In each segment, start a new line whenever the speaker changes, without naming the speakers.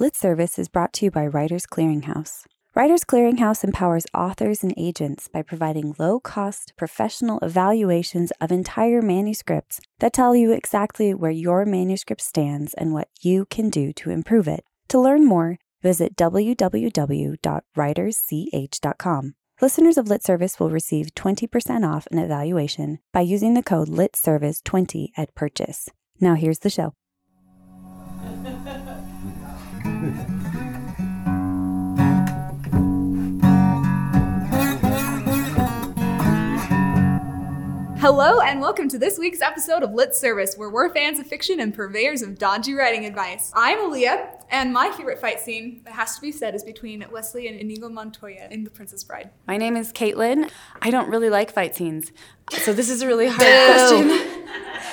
Lit Service is brought to you by Writers Clearinghouse. Writers Clearinghouse empowers authors and agents by providing low cost, professional evaluations of entire manuscripts that tell you exactly where your manuscript stands and what you can do to improve it. To learn more, visit www.writersch.com. Listeners of Lit Service will receive 20% off an evaluation by using the code LITSERVICE20 at purchase. Now here's the show.
Hello, and welcome to this week's episode of Lit Service, where we're fans of fiction and purveyors of dodgy writing advice. I'm Aaliyah, and my favorite fight scene, that has to be said, is between Wesley and Inigo Montoya in The Princess Bride.
My name is Caitlin. I don't really like fight scenes, so this is a really hard question.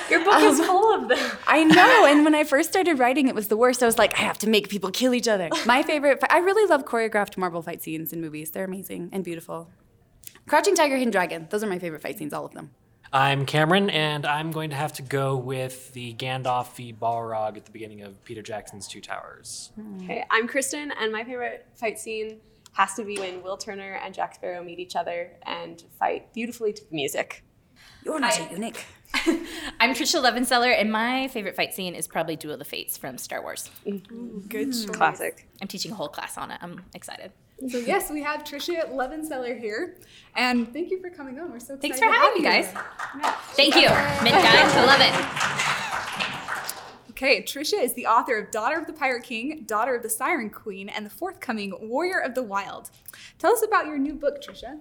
Your book is um, full of them.
I know, and when I first started writing, it was the worst. I was like, I have to make people kill each other. My favorite, I really love choreographed marble fight scenes in movies. They're amazing and beautiful. Crouching Tiger, Hidden Dragon. Those are my favorite fight scenes, all of them.
I'm Cameron, and I'm going to have to go with the Gandalf v Balrog at the beginning of Peter Jackson's Two Towers. Hmm.
Okay, I'm Kristen, and my favorite fight scene has to be when Will Turner and Jack Sparrow meet each other and fight beautifully to the music.
You're not a eunuch.
I'm Tricia Levenseller, and my favorite fight scene is probably Duel of the Fates from Star Wars.
Good hmm. choice.
Classic.
I'm teaching a whole class on it. I'm excited.
So, yes, we have Tricia Levenseller here, and thank you for coming on. We're so excited
Thanks for
to
having me, guys.
you.
Thank you, Mint guys. I love it.
Okay, Tricia is the author of Daughter of the Pirate King, Daughter of the Siren Queen, and the forthcoming Warrior of the Wild. Tell us about your new book, Tricia.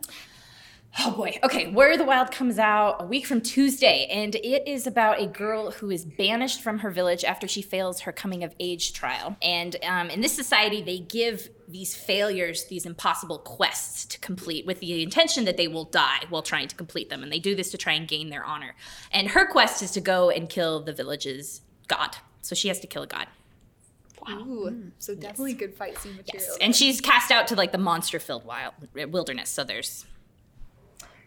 Oh boy. Okay, Where the Wild comes out a week from Tuesday, and it is about a girl who is banished from her village after she fails her coming of age trial. And um, in this society, they give these failures these impossible quests to complete with the intention that they will die while trying to complete them. And they do this to try and gain their honor. And her quest is to go and kill the village's god. So she has to kill a god.
Ooh, so definitely good fight scene material.
Yes. And she's cast out to like the monster filled wild wilderness. So there's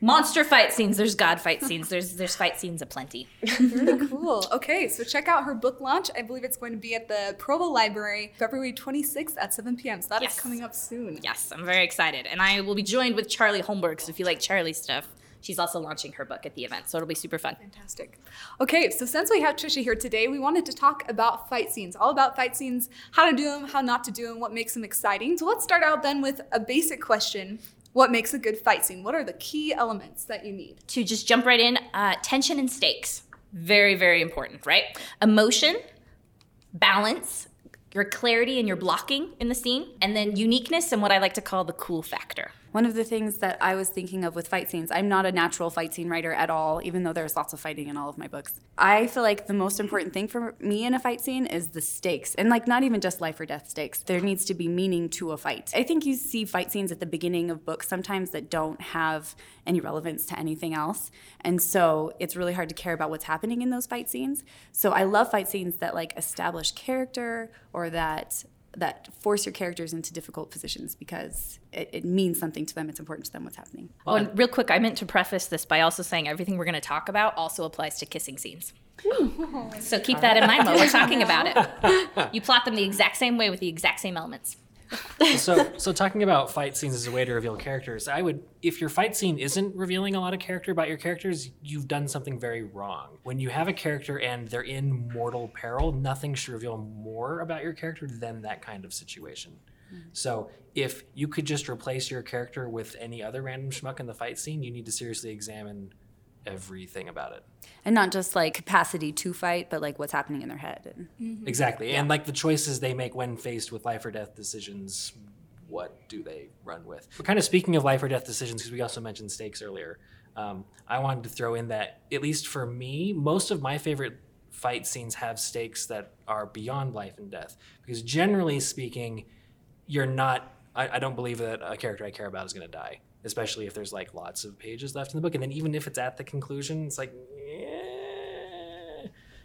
monster fight scenes, there's god fight scenes, there's there's fight scenes aplenty.
Very cool. Okay, so check out her book launch. I believe it's going to be at the Provo Library February 26th at 7 p.m. So that is
Yes.
coming up soon.
Yes, I'm very excited. And I will be joined with Charlie Holmberg. So if you like Charlie stuff, she's also launching her book at the event. So it'll be super fun.
Fantastic. Okay, so since we have Tricia here today, we wanted to talk about fight scenes, all about fight scenes, how to do them, how not to do them, what makes them exciting. So let's start out then with a basic question. What makes a good fight scene? What are the key elements that you need?
To just jump right in, uh, tension and stakes. Very, very important, right? Emotion, balance, your clarity and your blocking in the scene, and then uniqueness and what I like to call the cool factor.
One of the things that I was thinking of with fight scenes, I'm not a natural fight scene writer at all, even though there's lots of fighting in all of my books. I feel like the most important thing for me in a fight scene is the stakes. And like not even just life or death stakes. There needs to be meaning to a fight. I think you see fight scenes at the beginning of books sometimes that don't have any relevance to anything else. And so it's really hard to care about what's happening in those fight scenes. So I love fight scenes that like establish character or that that force your characters into difficult positions because it, it means something to them. It's important to them what's happening.
Oh, and real quick, I meant to preface this by also saying everything we're going to talk about also applies to kissing scenes. so keep that in mind while we're talking about it. You plot them the exact same way with the exact same elements.
So, so talking about fight scenes as a way to reveal characters, I would, if your fight scene isn't revealing a lot of character about your characters, you've done something very wrong. When you have a character and they're in mortal peril, nothing should reveal more about your character than that kind of situation. Mm-hmm. So, if you could just replace your character with any other random schmuck in the fight scene, you need to seriously examine everything about it.
And not just like capacity to fight, but like what's happening in their head. And
Exactly. And like the choices they make when faced with life or death decisions, what do they run with? We're kind of speaking of life or death decisions because we also mentioned stakes earlier. Um, I wanted to throw in that, at least for me, most of my favorite fight scenes have stakes that are beyond life and death. Because generally speaking, you're not, I, I don't believe that a character I care about is going to die, especially if there's like lots of pages left in the book. And then even if it's at the conclusion, it's like,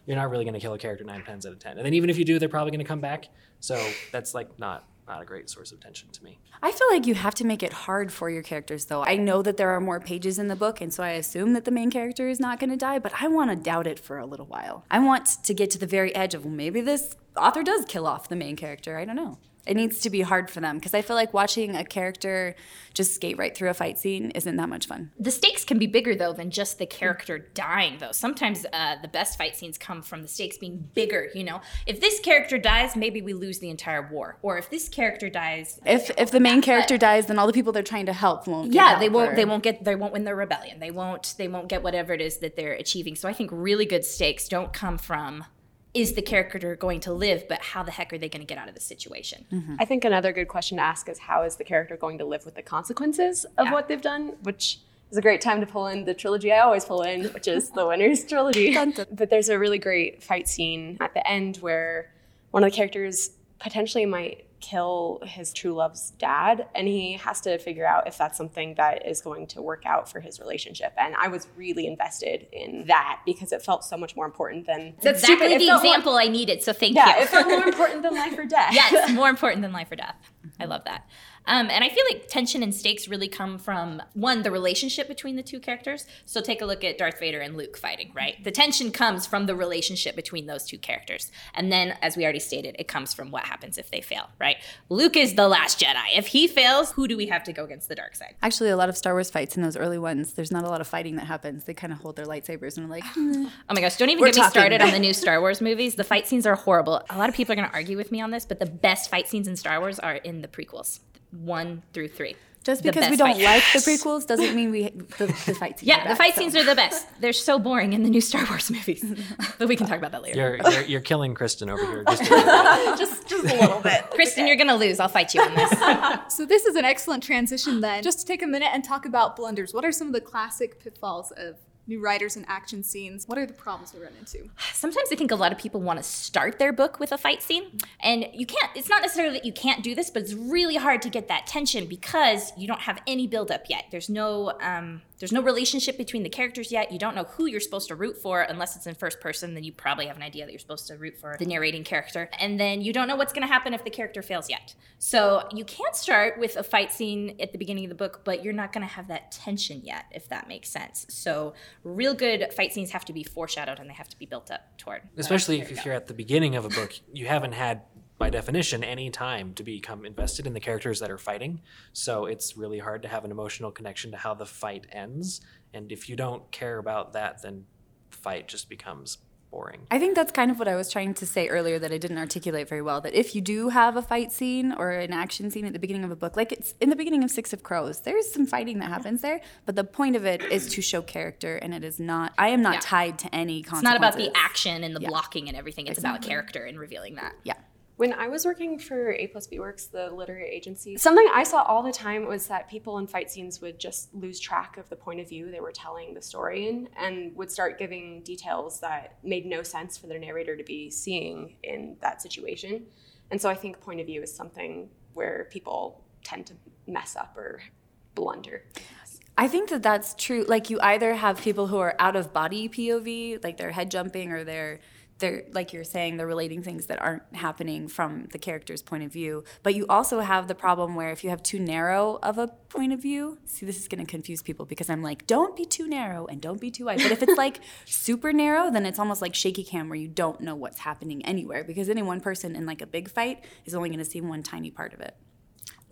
you're not really going to kill a character nine times out of ten. And then even if you do, they're probably going to come back. So that's like not not a great source of tension to me.
I feel like you have to make it hard for your characters, though. I know that there are more pages in the book, and so I assume that the main character is not going to die, but I want to doubt it for a little while. I want to get to the very edge of, well, maybe this author does kill off the main character. I don't know. It needs to be hard for them because I feel like watching a character just skate right through a fight scene isn't that much fun.
The stakes can be bigger though than just the character dying though. Sometimes uh, the best fight scenes come from the stakes being bigger. You know, if this character dies, maybe we lose the entire war. Or if this character dies,
If if the main character dies, then all the people they're trying to help won't.
Yeah, they won't.
or-
They won't get. They won't win their rebellion. They won't. They won't get whatever it is that they're achieving. So I think really good stakes don't come from is the character going to live, but how the heck are they going to get out of the situation? Mm-hmm.
I think another good question to ask is how is the character going to live with the consequences of
Yeah.
what they've done, which is a great time to pull in the trilogy I always pull in, which is the Winner's trilogy. But there's a really great fight scene at the end where one of the characters potentially might kill his true love's dad and he has to figure out if that's something that is going to work out for his relationship and i was really invested in that because it felt so much more important than
That's exactly
It
the
felt more-
example I needed. So thank
yeah
you.
it felt more important than life or death
yes, more important than life or death. I love that. Um, and I feel like tension and stakes really come from one, the relationship between the two characters. So take a look at Darth Vader and Luke fighting, right? The tension comes from the relationship between those two characters. And then, as we already stated, it comes from what happens if they fail, right? Luke is the last Jedi. If he fails, who do we have to go against the dark side?
Actually, a lot of Star Wars fights in those early ones, there's not a lot of fighting that happens. They kind of hold their lightsabers and are like, "Hmm."
Oh my gosh, don't even
We're
get me started on the new Star Wars movies. The fight scenes are horrible. A lot of people are going to argue with me on this, but the best fight scenes in Star Wars are in the prequels, one through three.
just because we don't
fight-
like the prequels doesn't mean we the, the fight scenes.
Yeah,
are
the fight
so.
scenes are the best. They're so boring in the new Star Wars movies. but we can talk about that later.
You're, you're, you're killing Kristen over here. Just a little bit.
just just a little bit
Kristen, you're gonna lose. I'll fight you on this.
So this is an excellent transition then. Just to take a minute and talk about blunders. What are some of the classic pitfalls of new writers and action scenes? What are the problems we run into?
Sometimes I think a lot of people want to start their book with a fight scene, and you can't. It's not necessarily that you can't do this, but it's really hard to get that tension because you don't have any buildup yet. There's no um, there's no relationship between the characters yet. You don't know who you're supposed to root for unless it's in first person. Then you probably have an idea that you're supposed to root for the narrating character, and then you don't know what's going to happen if the character fails yet. So you can't start with a fight scene at the beginning of the book, but you're not going to have that tension yet, if that makes sense. So real good fight scenes have to be foreshadowed and they have to be built up toward.
Uh, Especially if, if you're at the beginning of a book, you haven't had, by definition, any time to become invested in the characters that are fighting. So it's really hard to have an emotional connection to how the fight ends. And if you don't care about that, then the fight just becomes boring.
I think that's kind of what I was trying to say earlier that I didn't articulate very well. That if you do have a fight scene or an action scene at the beginning of a book, like it's in the beginning of Six of Crows, there's some fighting that happens there, but the point of it is to show character, and it is not. I am not
Yeah.
tied to any
concept
It's
not about the action and the
Yeah.
blocking and everything. It's about character and revealing that.
Yeah.
When I was working for A plus B Works, the literary agency, something I saw all the time was that people in fight scenes would just lose track of the point of view they were telling the story in and would start giving details that made no sense for their narrator to be seeing in that situation. And so I think point of view is something where people tend to mess up or blunder.
I think that that's true. Like you either have people who are out of body POV, like they're head jumping, or they're they're like you're saying they're relating things that aren't happening from the character's point of view. But you also have the problem where if you have too narrow of a point of view, see this is going to confuse people because I'm like, don't be too narrow and don't be too wide. But if it's like super narrow, then it's almost like shaky cam where you don't know what's happening anywhere because any one person in like a big fight is only going to see one tiny part of it.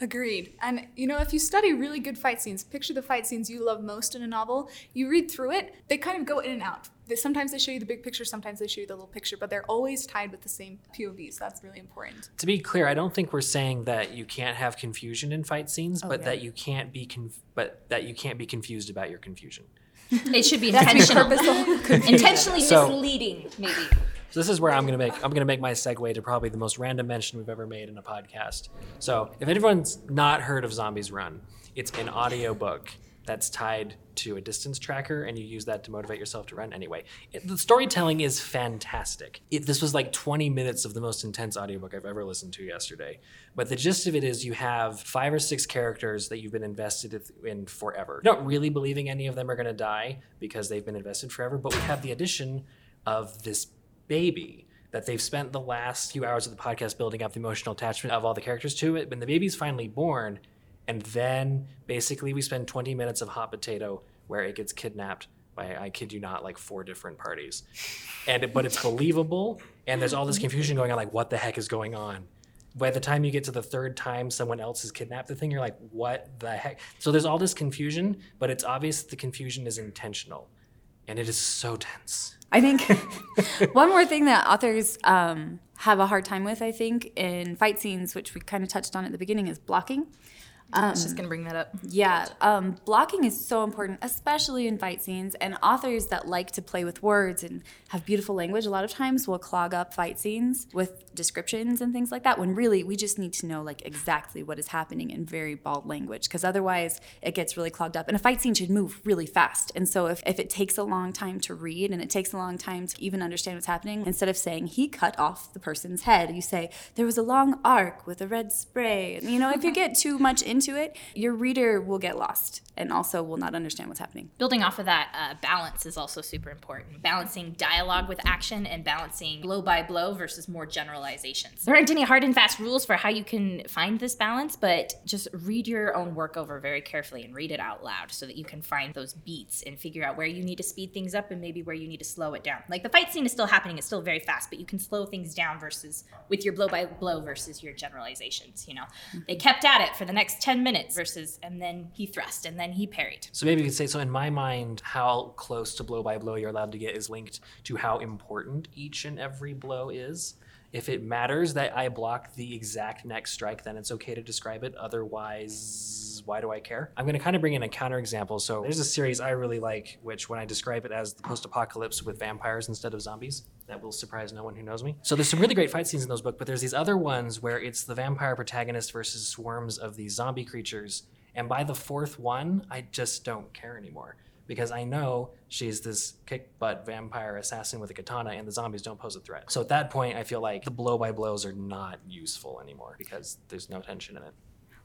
Agreed. And you know, if you study really good fight scenes, picture the fight scenes you love most in a novel, you read through it, they kind of go in and out. They, sometimes they show you the big picture, sometimes they show you the little picture, but they're always tied with the same POVs. That's really important.
To be clear, I don't think we're saying that you can't have confusion in fight scenes, oh, but
yeah.
that you can't be conf- but that you can't be confused about your confusion.
It should be intentional. Intentionally
So-
misleading, maybe.
So this is where I'm gonna make I'm gonna make my segue to probably the most random mention we've ever made in a podcast. So if anyone's not heard of Zombies Run, it's an audio book that's tied to a distance tracker, and you use that to motivate yourself to run. Anyway, it, the storytelling is fantastic. It, this was like 20 minutes of the most intense audiobook I've ever listened to yesterday. But the gist of it is you have five or six characters that you've been invested in forever. Not really believing any of them are going to die because they've been invested forever, but we have the addition of this baby that they've spent the last few hours of the podcast building up the emotional attachment of all the characters to it. When the baby's finally born, and then basically we spend 20 minutes of hot potato where it gets kidnapped by I kid you not, like four different parties, and but it's believable, and there's all this confusion going on, like what the heck is going on. By the time you get to the third time someone else has kidnapped the thing, you're like, what the heck? So there's all this confusion, but it's obvious the confusion is intentional, and it is so tense.
I think one more thing that authors um, have a hard time with, I think, in fight scenes, which we kind of touched on at the beginning, is blocking.
I was just gonna bring that up.
Yeah, um, blocking is so important, especially in fight scenes. And authors that like to play with words and have beautiful language, a lot of times will clog up fight scenes with descriptions and things like that. When really we just need to know like exactly what is happening in very bald language, because otherwise it gets really clogged up. And a fight scene should move really fast. And so if, if it takes a long time to read and it takes a long time to even understand what's happening, instead of saying he cut off the person's head, you say there was a long arc with a red spray. And, you know, if you get too much into it, your reader will get lost and also will not understand what's happening.
Building off of that, uh, balance is also super important. Balancing dialogue with action and balancing blow by blow versus more generalizations. There aren't any hard and fast rules for how you can find this balance, but just read your own work over very carefully and read it out loud so that you can find those beats and figure out where you need to speed things up and maybe where you need to slow it down. Like the fight scene is still happening, it's still very fast, but you can slow things down versus with your blow by blow versus your generalizations. You know, they kept at it for the next 10 minutes versus, and then he thrust and he parried.
So maybe you could say so. In my mind, how close to blow by blow you're allowed to get is linked to how important each and every blow is. If it matters that I block the exact next strike, then it's okay to describe it. Otherwise, why do I care? I'm going to kind of bring in a counterexample. So there's a series I really like, which when I describe it as the post-apocalypse with vampires instead of zombies, that will surprise no one who knows me. So there's some really great fight scenes in those books, but there's these other ones where it's the vampire protagonist versus swarms of these zombie creatures. And by the fourth one, I just don't care anymore because I know she's this kick butt vampire assassin with a katana and the zombies don't pose a threat. So at that point, I feel like the blow by blows are not useful anymore because there's no tension in it.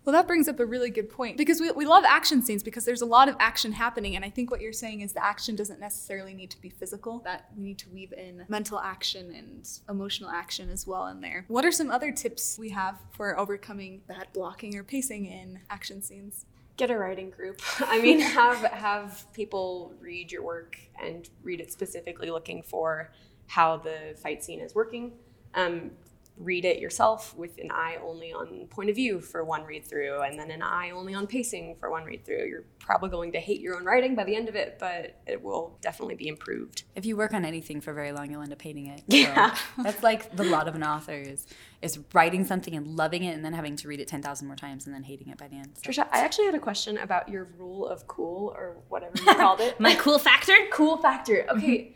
Well, that brings up a really good point because we, we love action scenes because there's a lot of action happening. And I think what you're saying is the action doesn't necessarily need to be physical, that we need to weave in mental action and emotional action as well in there. What are some other tips we have for overcoming bad blocking or pacing in action scenes?
Get a writing group. I mean, have have people read your work and read it specifically looking for how the fight scene is working. Um, read it yourself with an eye only on point of view for one read through and then an eye only on pacing for one read through. You're probably going to hate your own writing by the end of it, but it will definitely be improved.
If you work on anything for very long, you'll end up hating it.
Yeah.
that's like the lot of an author is, is writing something and loving it and then having to read it 10,000 more times and then hating it by the end. So-
Tricia, I actually had a question about your rule of cool or whatever you called it.
My cool factor?
cool factor. Okay. Mm-hmm.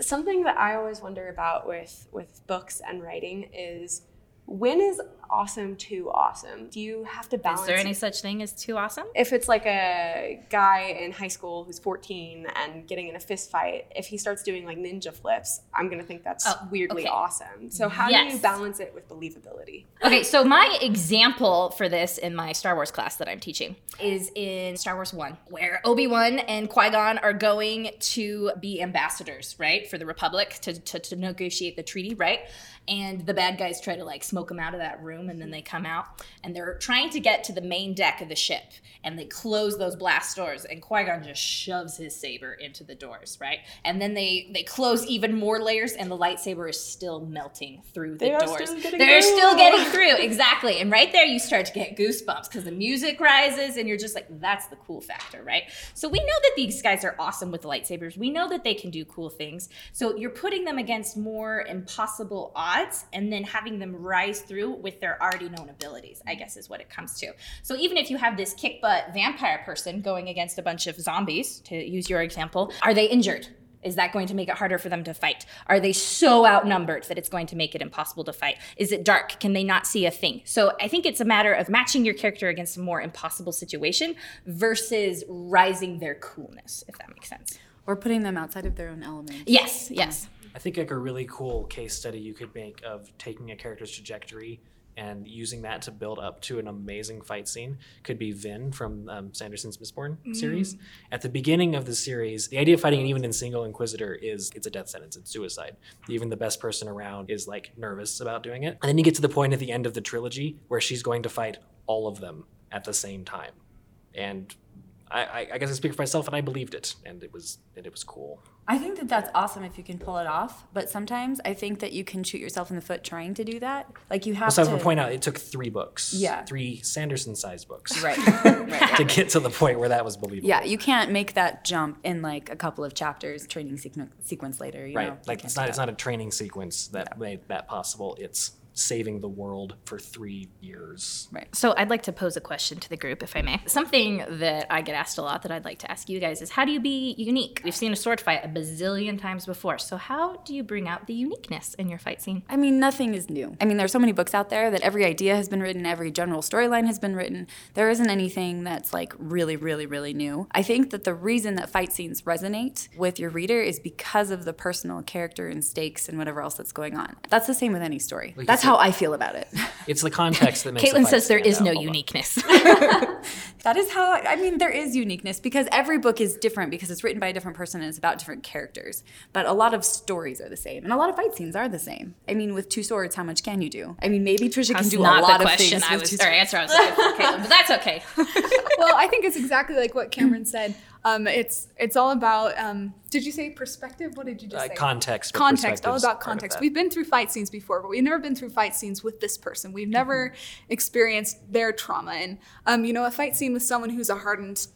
Something that I always wonder about with with books and writing is when is awesome too awesome? Do you have to balance
Is there any such thing as too awesome?
if it's like a guy in high school who's 14 and getting in a fist fight, if he starts doing like ninja flips, I'm gonna think that's
Oh,
weirdly
okay.
awesome. So how do you balance it with believability?
Okay, so my example for this in my Star Wars class that I'm teaching is in Star Wars 1, where Obi Wan and Qui Gon are going to be ambassadors, right, for the Republic to, to, to negotiate the treaty, right? And the bad guys try to like smoke them out of that room, and then they come out and they're trying to get to the main deck of the ship, and they close those blast doors, and Qui Gon just shoves his saber into the doors, right? And then they they close even more layers, and the lightsaber is still melting through the
They
doors.
still
They're
through.
still getting through exactly and right there you start to get goosebumps because the music rises and you're just like that's the cool factor right so we know that these guys are awesome with lightsabers we know that they can do cool things so you're putting them against more impossible odds and then having them rise through with their already known abilities i guess is what it comes to so even if you have this kick butt vampire person going against a bunch of zombies to use your example are they injured is that going to make it harder for them to fight? Are they so outnumbered that it's going to make it impossible to fight? Is it dark? Can they not see a thing? So I think it's a matter of matching your character against a more impossible situation versus rising their coolness, if that makes sense.
or putting them outside of their own element.
Yes, yes.
Um, I think like a really cool case study you could make of taking a character's trajectory and using that to build up to an amazing fight scene could be Vin from um, Sanderson's Mistborn series. At the beginning of the series, the idea of fighting even in single Inquisitor is it's a death sentence, it's suicide. Even the best person around is like nervous about doing it. And then you get to the point at the end of the trilogy where she's going to fight all of them at the same time. And I, I, I guess I speak for myself, and I believed it, and it was and it was cool.
I think that that's awesome if you can pull it off, but sometimes I think that you can shoot yourself in the foot trying to do that. Like you have to
So I
to
would point out it took three books,
Yeah.
three Sanderson-sized books,
right, right.
to get to the point where that was believable.
Yeah, you can't make that jump in like a couple of chapters, training sequ- sequence later. You
right.
know?
Like it's not it's not a training sequence that made that possible. It's saving the world for three years.
Right.
So I'd like to pose a question to the group, if I may. Something that I get asked a lot that I'd like to ask you guys is how do you be unique? We've seen a sword fight a bazillion times before. So how do you bring out the uniqueness in your fight scene?
I mean, nothing is new. I mean, there's so many books out there that every idea has been written, every general storyline has been written. There isn't anything that's like really, really, really new. I think that the reason that fight scenes resonate with your reader is because of the personal character and stakes and whatever else that's going on. That's the same with any story.
Like
that's
you
how I feel about it.
It's the context that makes. the
Caitlin
fight
says there
stand
is
out.
no uniqueness.
That is how I mean there is uniqueness because every book is different because it's written by a different person and it's about different characters. But a lot of stories are the same and a lot of fight scenes are the same. I mean, with two swords, how much can you do? I mean, maybe Trisha can
That's
do a lot
the
of
question
things.
I
with
was,
two
or
swords.
answer I was looking for, Caitlin, but that's okay.
well, I think it's exactly like what Cameron said. Um, it's it's all about. Um, did you say perspective? What did you just
Uh,
say?
context.
context all about context we've been through fight scenes before but we've never been through fight scenes with this person we've never experienced their trauma and um, you know a fight scene with someone who's a hardened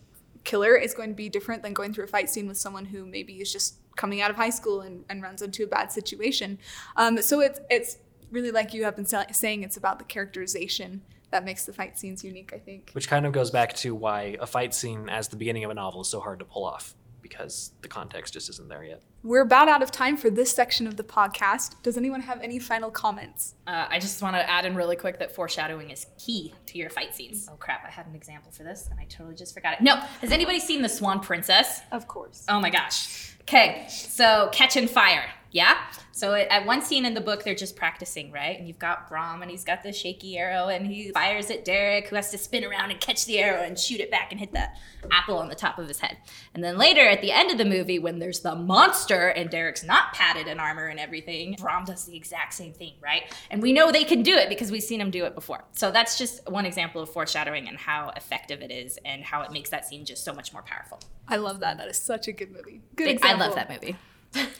killer is going to be different than going through a fight scene with someone who maybe is just coming out of high school and, and runs into a bad situation um, so it's it's really like you have been saying it's about the characterization that makes the fight scenes unique i think
Which kind of goes back to why a fight scene as the beginning of a novel is so hard to pull off because the context just isn't there yet.
we're about out of time for this section of the podcast does anyone have any final comments
Uh, I just want to add in really quick that foreshadowing is key to your fight scenes. Oh crap, I had an example for this and I totally just forgot it. No, has anybody seen The Swan Princess?
Of course.
Oh my gosh. Okay, so catching fire. Yeah. So at one scene in the book, they're just practicing, right? And you've got Brom, and he's got the shaky arrow, and he fires at Derek, who has to spin around and catch the arrow and shoot it back and hit the apple on the top of his head. And then later, at the end of the movie, when there's the monster and Derek's not padded in armor and everything, Brom does the exact same thing, right? And we know they can do it because we've seen him do it before. So that's just one example of foreshadowing and how effective it is, and how it makes that scene just so much more powerful.
i love that that is such a good movie good example.
I love that movie.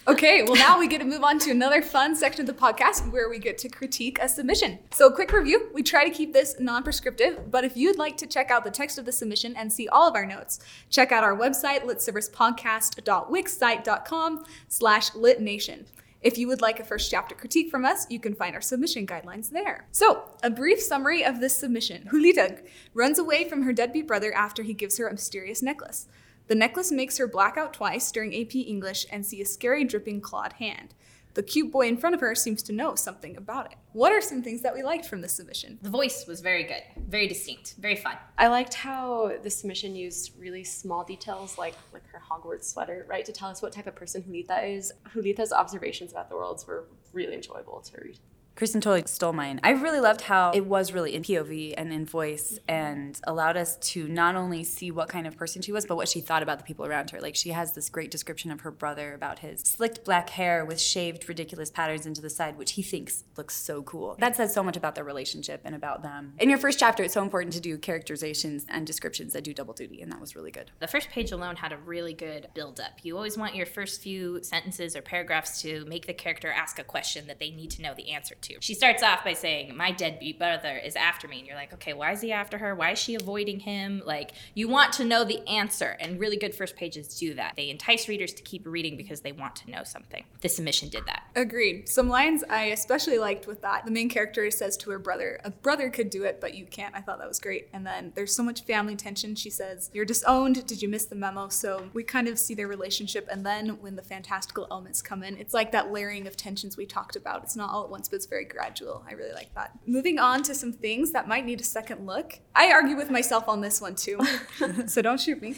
Okay, well, now we get to move on to another fun section of the podcast where we get to critique a submission. So, quick review we try to keep this non prescriptive, but if you'd like to check out the text of the submission and see all of our notes, check out our website, litservicepodcast.wixsite.com slash litnation. If you would like a first chapter critique from us, you can find our submission guidelines there. So, a brief summary of this submission. Hulita runs away from her deadbeat brother after he gives her a mysterious necklace. The necklace makes her black out twice during AP English and see a scary dripping clawed hand. The cute boy in front of her seems to know something about it. What are some things that we liked from this submission?
The voice was very good, very distinct, very fun.
I liked how the submission used really small details like like her Hogwarts sweater, right, to tell us what type of person Hulitha is. Hulitha's observations about the worlds were really enjoyable to read.
Kristen totally stole mine. I really loved how it was really in POV and in voice mm-hmm. and allowed us to not only see what kind of person she was, but what she thought about the people around her. Like she has this great description of her brother about his slicked black hair with shaved ridiculous patterns into the side, which he thinks looks so cool. That says so much about their relationship and about them. In your first chapter, it's so important to do characterizations and descriptions that do double duty, and that was really good.
The first page alone had a really good build up. You always want your first few sentences or paragraphs to make the character ask a question that they need to know the answer to. She starts off by saying, My deadbeat brother is after me. And you're like, okay, why is he after her? Why is she avoiding him? Like, you want to know the answer. And really good first pages do that. They entice readers to keep reading because they want to know something. This submission did that.
Agreed. Some lines I especially liked with that. The main character says to her brother, A brother could do it, but you can't. I thought that was great. And then there's so much family tension. She says, You're disowned. Did you miss the memo? So we kind of see their relationship. And then when the fantastical elements come in, it's like that layering of tensions we talked about. It's not all at once, but it's very gradual. I really like that. Moving on to some things that might need a second look. I argue with myself on this one too. so don't shoot me.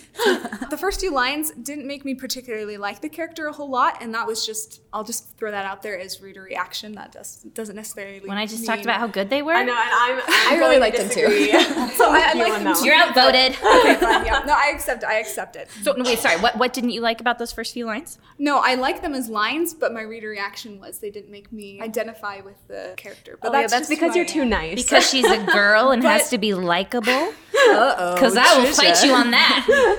the first two lines didn't make me particularly like the character a whole lot. And that was just, I'll just throw that out there as reader reaction. That does, doesn't necessarily
When I just
mean-
talked about how good they were,
I know, and I'm, I'm
I really liked them too.
So I, I
with
like
on
them too.
you're outvoted.
Okay, fine. Yeah. No, I accept. I accept it.
so, no, wait, sorry. What, what didn't you like about those first few lines?
No, I like them as lines, but my reader reaction was they didn't make me identify with the character. But
Oh, yeah,
that's,
that's because you're
I
too
am.
nice.
Because she's a girl and has to be likable.
Uh-oh,
Because I will fight you on that.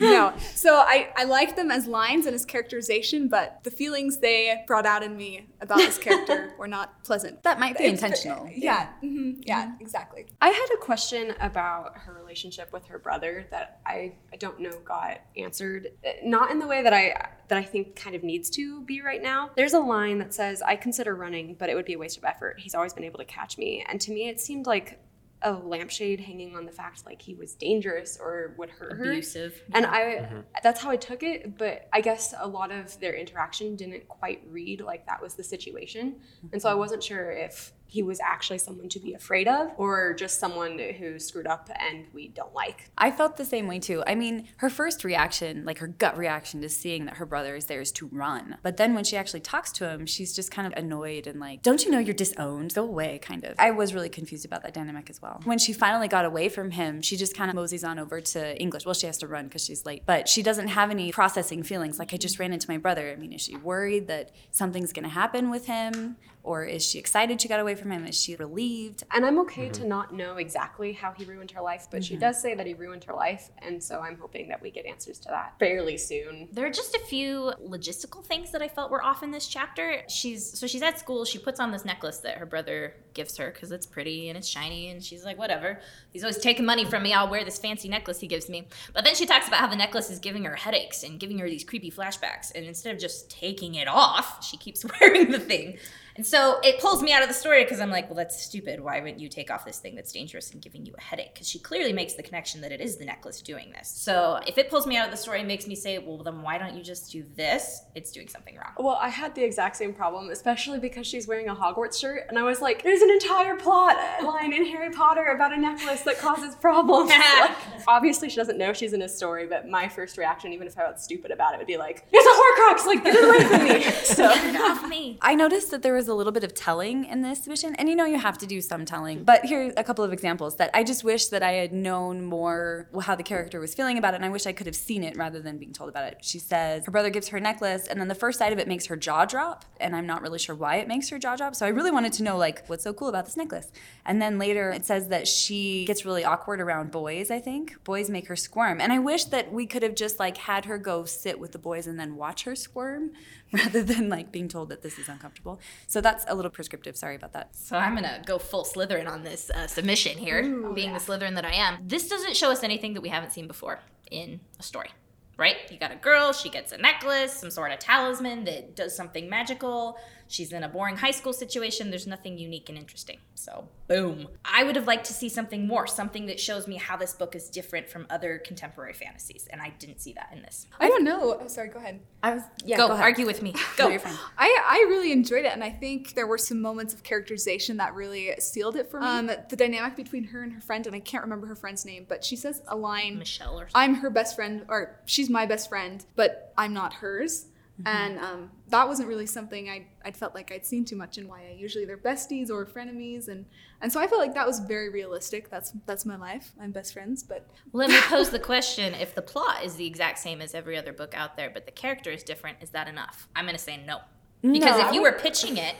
No. So I, I like them as lines and as characterization, but the feelings they brought out in me about this character were not pleasant.
That might be
It's-
intentional.
Yeah. mhm, yeah, exactly.
I had a question about her relationship with her brother that I, I don't know got answered. Uh, Not in the way that I that I think kind of needs to be right now. There's a line that says, "I consider running, but it would be a waste of effort. He's always been able to catch me." And to me, it seemed like a lampshade hanging on the fact like he was dangerous or would hurt her.
Abusive.
And I mm-hmm. that's how I took it, but I guess a lot of their interaction didn't quite read like that was the situation. And so I mm-hmm. wasn't sure if he was actually someone to be afraid of or just someone who screwed up and we don't like.
I felt the same way too. I mean, her first reaction, like her gut reaction to seeing that her brother is there is to run. But then when she actually talks to him, she's just kind of annoyed and like, don't you know you're disowned? Go away, kind of. I was really confused about that dynamic as well. When she finally got away from him, she just kind of moseys on over to English. Well, she has to run because she's late, but she doesn't have any processing feelings. Like, I just ran into my brother. I mean, is she worried that something's going to happen with him? Or is she excited she got away from him? Is she relieved?
And I'm okay to mm-hmm. not know exactly how he ruined her life, but she mm-hmm. does say that he ruined her life, and so I'm hoping that we get answers to that fairly soon.
There are just a few logistical things that I felt were off in this chapter. She's so she's at school. She puts on this necklace that her brother gives her because it's pretty and it's shiny, and she's like, whatever. He's always taking money from me. I'll wear this fancy necklace he gives me. But then she talks about how the necklace is giving her headaches and giving her these creepy flashbacks. And instead of just taking it off, she keeps wearing the thing. And so it pulls me out of the story because I'm like, well, that's stupid. Why wouldn't you take off this thing that's dangerous and giving you a headache? Because she clearly makes the connection that it is the necklace doing this. So if it pulls me out of the story and makes me say, well, then why don't you just do this? It's doing something wrong.
Well, I had the exact same problem, especially because she's wearing a Hogwarts shirt, and I was like, "There's an entire plot line in Harry Potter about a necklace that causes problems." Like, obviously, she doesn't know she's in a story, but my first reaction, even if I felt stupid about it, would be like, "It's a Horcrux! Like, get it away from me!" So,
Off me.
I noticed that there was a little bit of telling in this submission, and you know you have to do some telling. But here are a couple of examples that I just wish that I had known more how the character was feeling about it, and I wish I could have seen it rather than being told about it. She says her brother gives her a necklace, and then the first sight of it makes her jaw drop, and I'm not really sure why it makes her jaw drop. So I really wanted to know like what's so cool about this necklace. And then later it says that she gets really awkward around boys. I think boys make her squirm, and I wish that we could have just like had her go sit with the boys and then watch her squirm rather than like being told that this is uncomfortable. So that's a little prescriptive. Sorry about that.
So I'm gonna go full Slytherin on this uh, submission here, being the Slytherin that I am. This doesn't show us anything that we haven't seen before in a story, right? You got a girl, she gets a necklace, some sort of talisman that does something magical. She's in a boring high school situation. There's nothing unique and interesting. So, boom. I would have liked to see something more, something that shows me how this book is different from other contemporary fantasies, and I didn't see that in this.
I don't know. Oh, sorry, go ahead.
I was yeah.
go,
ahead.
argue with me. Go.
you're.
I, I really enjoyed it, and I think there were some moments of characterization that really sealed it for me. Um, the dynamic between her and her friend, and I can't remember her friend's name, but she says a line
Michelle or something.
I'm her best friend, or she's my best friend, but I'm not hers. And um, that wasn't really something I I felt like I'd seen too much in YA. Usually they're besties or frenemies, and and so I felt like that was very realistic. That's that's my life. I'm best friends, but
Let me pose the question if the plot is the exact same as every other book out there, but the character is different, is that enough? I'm going to say no. Because
No.
if you were pitching it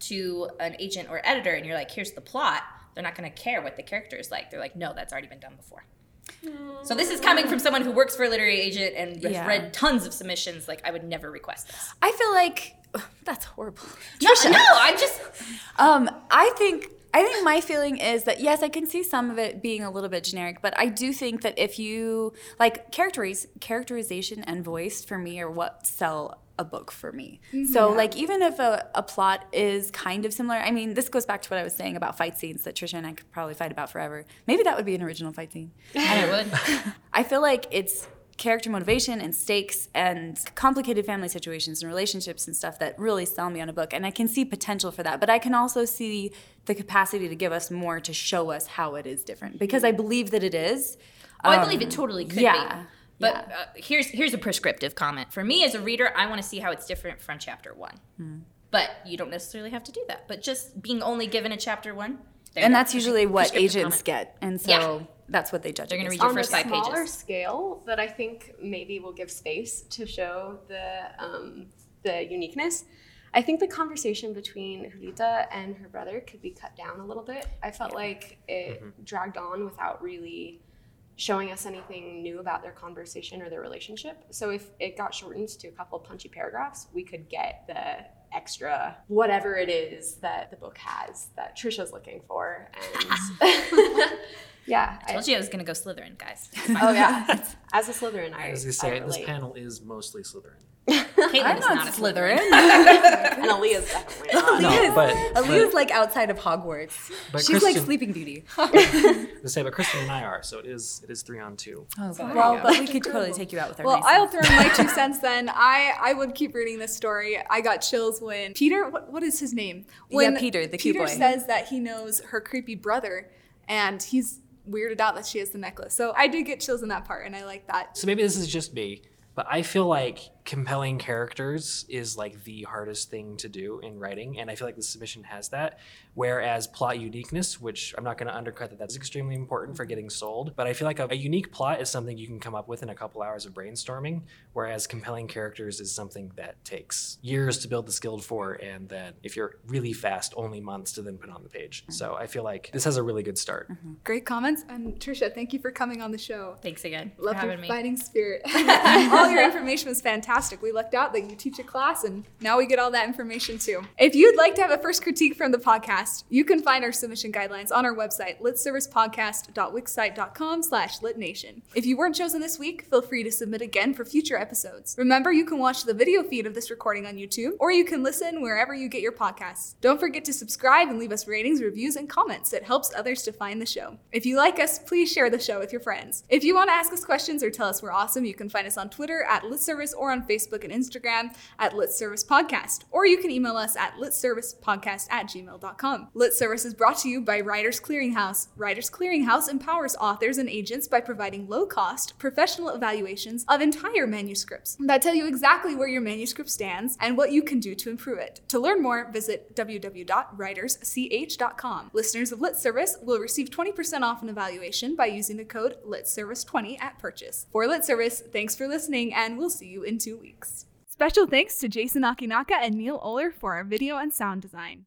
to an agent or editor and you're like, here's the plot, they're not going to care what the character is like. They're like, no, that's already been done before. So this is coming from someone who works for a literary agent and has
Yeah.
read tons of submissions. Like, I would never request this.
I feel like that's horrible.
No, no, I'm just.
Um, I think I think my feeling is that yes, I can see some of it being a little bit generic, but I do think that if you like characteriz- characterization and voice for me are what sell a book for me. So like even if a, a plot is kind of similar, I mean this goes back to what I was saying about fight scenes that Tricia and I could probably fight about forever. Maybe that would be an original fight scene.
I would.
I feel like it's character motivation and stakes and complicated family situations and relationships and stuff that really sell me on a book. And I can see potential for that. But I can also see the capacity to give us more to show us how it is different because I believe that it is.
Oh, I
Um,
believe it totally could
yeah,
be. But uh, here's here's a prescriptive comment for me as a reader. I want to see how it's different from chapter one.
Hmm.
But you don't necessarily have to do that. But just being only given a chapter one, there you
And
go.
that's usually what agents
comment.
get. And so
Yeah.
that's what they judge.
They're gonna
based
read
on.
your
on
first
a
five
smaller scale that I think maybe will give space to show the um, the uniqueness. I think the conversation between Julita and her brother could be cut down a little bit. I felt like it dragged on without really showing us anything new about their conversation or their relationship. So if it got shortened to a couple punchy paragraphs, we could get the extra whatever it is that the book has that Tricia's looking for. And yeah.
I told you I was gonna go Slytherin, guys.
oh yeah. As a Slytherin, I,
I was gonna say
I
this panel is mostly Slytherin.
Caitlin
I'm
is
not
not a
Slytherin.
and Aaliyah's definitely not.
No, but
Aaliyah's like outside of Hogwarts.
But
She's like Sleeping Beauty.
to say, but Kristen and I are, so it is it is three on two.
Oh,
there
well, but we could totally take you out with our
Well,
nice
I'll throw in my two cents then. I, I would keep reading this story. I got chills when Peter, what, what is his name?
Yeah,
When
Peter, the cute
Peter
boy.
says that he knows her creepy brother and he's weirded out that she has the necklace. So I did get chills in that part and I like that.
So maybe this is just me, but I feel like compelling characters is like the hardest thing to do in writing, and I feel like the submission has that. Whereas plot uniqueness, which I'm not going to undercut that that's extremely important for getting sold, but I feel like a, a unique plot is something you can come up with in a couple hours of brainstorming, whereas compelling characters is something that takes years to build the skill for, and then if you're really fast, only months to then put on the page. Mm-hmm. So I feel like this has a really good start. Mm-hmm.
Great comments. And Tricia, thank you for coming on the show.
Thanks again for
Love your
having me.
fighting spirit. all your information was fantastic. We lucked out that you teach a class, and now we get all that information too. If you'd like to have a first critique from the podcast, you can find our submission guidelines on our website, litservicepodcast.wixsite.com slash litnation. If you weren't chosen this week, feel free to submit again for future episodes. Remember, you can watch the video feed of this recording on YouTube, or you can listen wherever you get your podcasts. Don't forget to subscribe and leave us ratings, reviews, and comments. It helps others to find the show. If you like us, please share the show with your friends. If you want to ask us questions or tell us we're awesome, you can find us on Twitter at litservice or on Facebook and Instagram at litservicepodcast. Or you can email us at litservicepodcast at gmail.com. Lit Service is brought to you by Writers Clearinghouse. Writers Clearinghouse empowers authors and agents by providing low cost, professional evaluations of entire manuscripts that tell you exactly where your manuscript stands and what you can do to improve it. To learn more, visit www.writersch.com. Listeners of Lit Service will receive 20% off an evaluation by using the code LitService20 at purchase. For Lit Service, thanks for listening, and we'll see you in two weeks. Special thanks to Jason Akinaka and Neil Oler for our video and sound design.